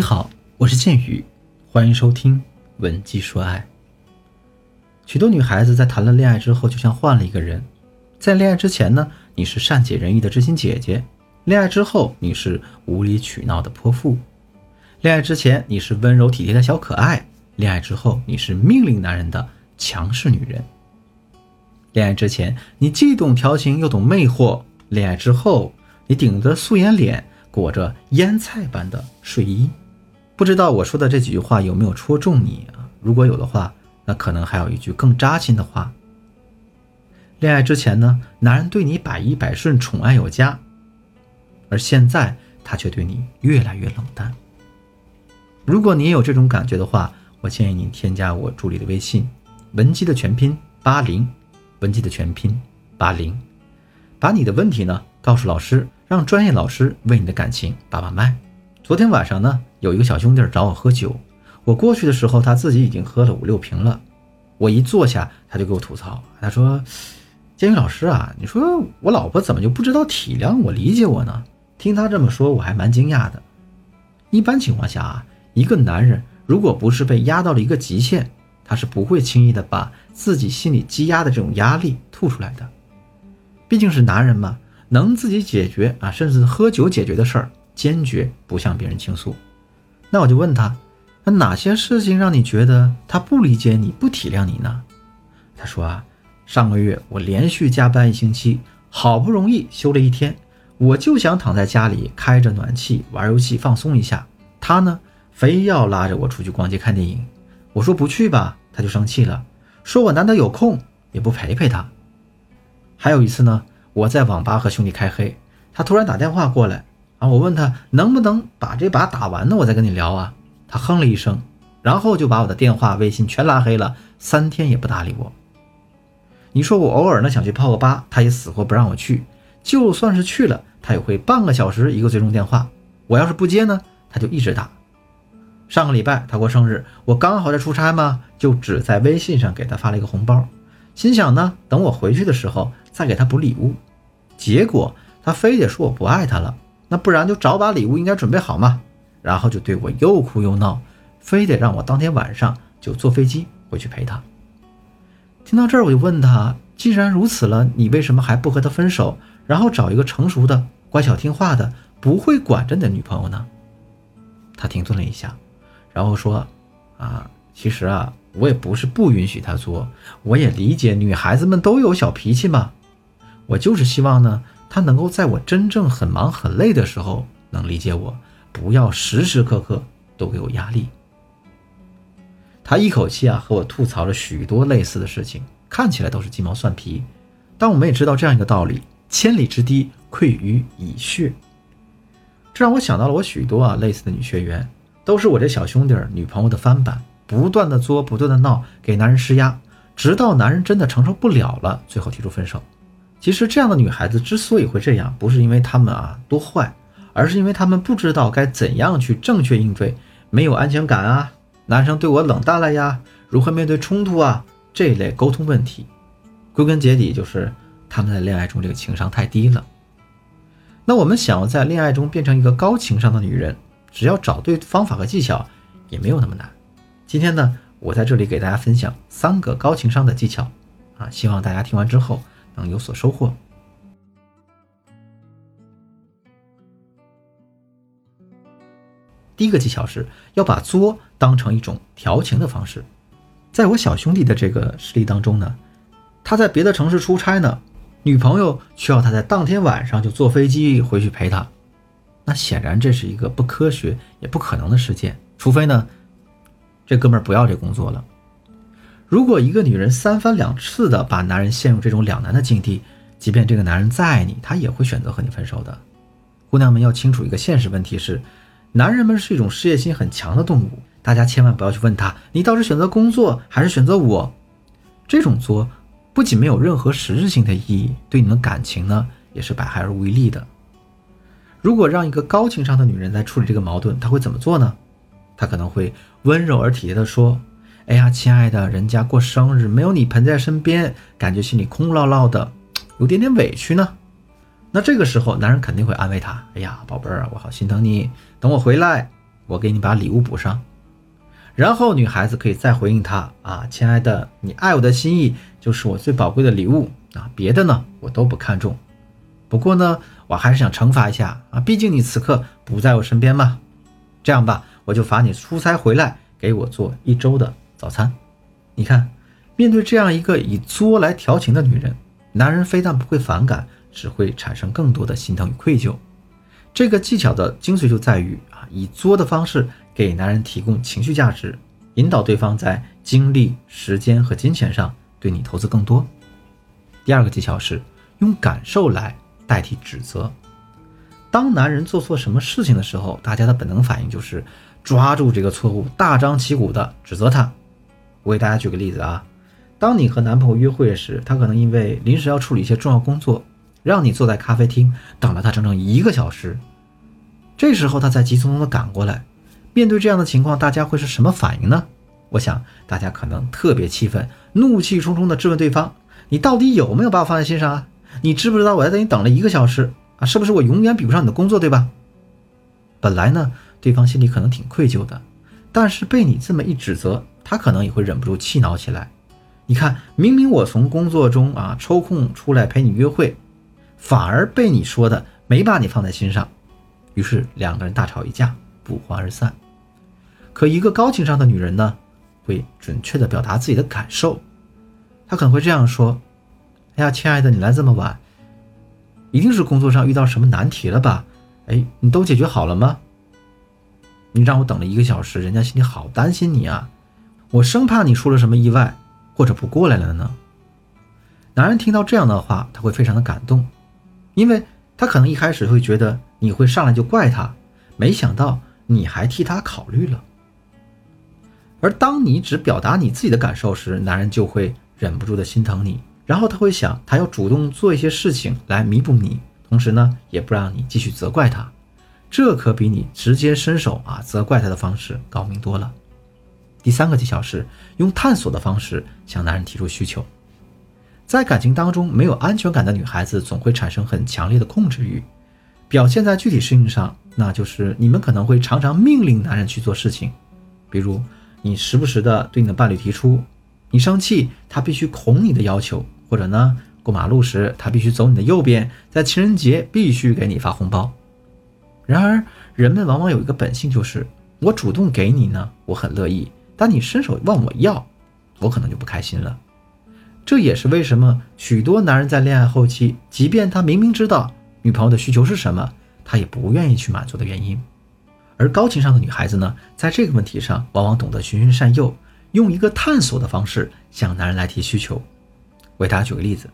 你好，我是剑宇，欢迎收听《文姬说爱》。许多女孩子在谈了恋爱之后，就像换了一个人。在恋爱之前呢，你是善解人意的知心姐姐；恋爱之后，你是无理取闹的泼妇；恋爱之前，你是温柔体贴的小可爱；恋爱之后，你是命令男人的强势女人。恋爱之前，你既懂调情又懂魅惑；恋爱之后，你顶着素颜脸，裹着腌菜般的睡衣。不知道我说的这几句话有没有戳中你啊？如果有的话，那可能还有一句更扎心的话。恋爱之前呢，男人对你百依百顺、宠爱有加，而现在他却对你越来越冷淡。如果你也有这种感觉的话，我建议你添加我助理的微信“文姬”的全拼八零，文姬的全拼八零，把你的问题呢告诉老师，让专业老师为你的感情把把脉。昨天晚上呢，有一个小兄弟找我喝酒，我过去的时候，他自己已经喝了五六瓶了。我一坐下，他就给我吐槽，他说：“监狱老师啊，你说我老婆怎么就不知道体谅我、理解我呢？”听他这么说，我还蛮惊讶的。一般情况下啊，一个男人如果不是被压到了一个极限，他是不会轻易的把自己心里积压的这种压力吐出来的。毕竟是男人嘛，能自己解决啊，甚至喝酒解决的事儿。坚决不向别人倾诉，那我就问他，那哪些事情让你觉得他不理解你、不体谅你呢？他说啊，上个月我连续加班一星期，好不容易休了一天，我就想躺在家里开着暖气玩游戏放松一下，他呢非要拉着我出去逛街看电影，我说不去吧，他就生气了，说我难得有空也不陪陪他。还有一次呢，我在网吧和兄弟开黑，他突然打电话过来。啊！我问他能不能把这把打完呢？我再跟你聊啊。他哼了一声，然后就把我的电话、微信全拉黑了，三天也不搭理我。你说我偶尔呢想去泡个吧，他也死活不让我去。就算是去了，他也会半个小时一个追踪电话。我要是不接呢，他就一直打。上个礼拜他过生日，我刚好在出差嘛，就只在微信上给他发了一个红包，心想呢，等我回去的时候再给他补礼物。结果他非得说我不爱他了。那不然就找把礼物应该准备好嘛，然后就对我又哭又闹，非得让我当天晚上就坐飞机回去陪他。听到这儿，我就问他：既然如此了，你为什么还不和他分手，然后找一个成熟的、乖巧听话的、不会管着你的女朋友呢？他停顿了一下，然后说：啊，其实啊，我也不是不允许他作，我也理解女孩子们都有小脾气嘛，我就是希望呢。他能够在我真正很忙很累的时候能理解我，不要时时刻刻都给我压力。他一口气啊和我吐槽了许多类似的事情，看起来都是鸡毛蒜皮，但我们也知道这样一个道理：千里之堤溃于蚁穴。这让我想到了我许多啊类似的女学员，都是我这小兄弟女朋友的翻版，不断的作，不断的闹，给男人施压，直到男人真的承受不了了，最后提出分手。其实这样的女孩子之所以会这样，不是因为她们啊多坏，而是因为她们不知道该怎样去正确应对没有安全感啊，男生对我冷淡了呀，如何面对冲突啊这一类沟通问题。归根结底就是他们在恋爱中这个情商太低了。那我们想要在恋爱中变成一个高情商的女人，只要找对方法和技巧，也没有那么难。今天呢，我在这里给大家分享三个高情商的技巧啊，希望大家听完之后。能有所收获。第一个技巧是要把作当成一种调情的方式。在我小兄弟的这个实例当中呢，他在别的城市出差呢，女朋友需要他在当天晚上就坐飞机回去陪他。那显然这是一个不科学也不可能的事件，除非呢，这哥们儿不要这工作了。如果一个女人三番两次的把男人陷入这种两难的境地，即便这个男人再爱你，他也会选择和你分手的。姑娘们要清楚一个现实问题是，男人们是一种事业心很强的动物，大家千万不要去问他，你倒是选择工作还是选择我？这种作不仅没有任何实质性的意义，对你们感情呢也是百害而无一利的。如果让一个高情商的女人来处理这个矛盾，她会怎么做呢？她可能会温柔而体贴的说。哎呀，亲爱的，人家过生日没有你陪在身边，感觉心里空落落的，有点点委屈呢。那这个时候，男人肯定会安慰她：“哎呀，宝贝儿，我好心疼你，等我回来，我给你把礼物补上。然后女孩子可以再回应他啊，亲爱的，你爱我的心意就是我最宝贵的礼物啊，别的呢我都不看重。不过呢，我还是想惩罚一下啊，毕竟你此刻不在我身边嘛。这样吧，我就罚你出差回来给我做一周的早餐。你看，面对这样一个以作来调情的女人，男人非但不会反感，只会产生更多的心疼与愧疚。这个技巧的精髓就在于啊，以作的方式。给男人提供情绪价值，引导对方在精力、时间和金钱上对你投资更多。第二个技巧是用感受来代替指责。当男人做错什么事情的时候，大家的本能反应就是抓住这个错误，大张旗鼓的指责他。我给大家举个例子啊，当你和男朋友约会时，他可能因为临时要处理一些重要工作，让你坐在咖啡厅等了他整整一个小时，这时候他才急匆匆的赶过来。面对这样的情况，大家会是什么反应呢？我想大家可能特别气愤，怒气冲冲地质问对方：“你到底有没有把我放在心上啊？你知不知道我在等你等了一个小时啊？是不是我永远比不上你的工作，对吧？”本来呢，对方心里可能挺愧疚的，但是被你这么一指责，他可能也会忍不住气恼起来。你看，明明我从工作中啊抽空出来陪你约会，反而被你说的没把你放在心上，于是两个人大吵一架。不欢而散。可一个高情商的女人呢，会准确的表达自己的感受。她可能会这样说：“哎呀，亲爱的，你来这么晚，一定是工作上遇到什么难题了吧？哎，你都解决好了吗？你让我等了一个小时，人家心里好担心你啊！我生怕你出了什么意外，或者不过来了呢。”男人听到这样的话，他会非常的感动，因为他可能一开始会觉得你会上来就怪他，没想到。你还替他考虑了，而当你只表达你自己的感受时，男人就会忍不住的心疼你，然后他会想，他要主动做一些事情来弥补你，同时呢，也不让你继续责怪他，这可比你直接伸手啊责怪他的方式高明多了。第三个技巧是用探索的方式向男人提出需求，在感情当中没有安全感的女孩子总会产生很强烈的控制欲。表现在具体事情上，那就是你们可能会常常命令男人去做事情，比如你时不时的对你的伴侣提出，你生气他必须哄你的要求，或者呢过马路时他必须走你的右边，在情人节必须给你发红包。然而人们往往有一个本性，就是我主动给你呢，我很乐意，当你伸手问我要，我可能就不开心了。这也是为什么许多男人在恋爱后期，即便他明明知道。女朋友的需求是什么，他也不愿意去满足的原因。而高情商的女孩子呢，在这个问题上往往懂得循循善诱，用一个探索的方式向男人来提需求。为大家举个例子，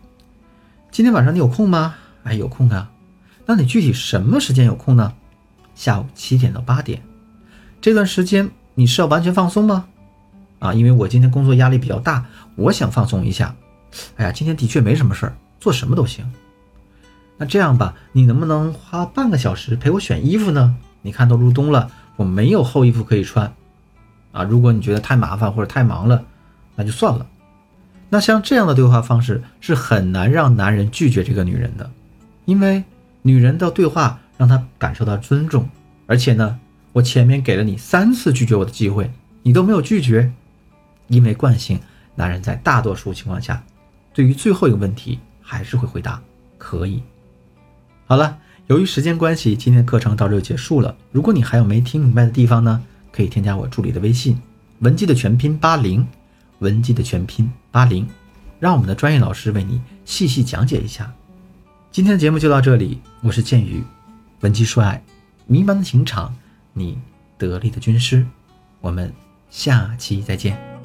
今天晚上你有空吗？哎，有空啊。那你具体什么时间有空呢？下午七点到八点，这段时间你是要完全放松吗？啊，因为我今天工作压力比较大，我想放松一下。哎呀，今天的确没什么事儿，做什么都行。那这样吧，你能不能花半个小时陪我选衣服呢？你看都入冬了，我没有厚衣服可以穿，啊，如果你觉得太麻烦或者太忙了，那就算了。那像这样的对话方式是很难让男人拒绝这个女人的，因为女人的对话让他感受到尊重，而且呢，我前面给了你三次拒绝我的机会，你都没有拒绝，因为惯性，男人在大多数情况下，对于最后一个问题还是会回答可以。好了，由于时间关系，今天的课程到这就结束了。如果你还有没听明白的地方呢，可以添加我助理的微信，文姬的全拼八零，文姬的全拼八零，让我们的专业老师为你细细讲解一下。今天的节目就到这里，我是剑宇，文姬说爱，迷茫的情场，你得力的军师，我们下期再见。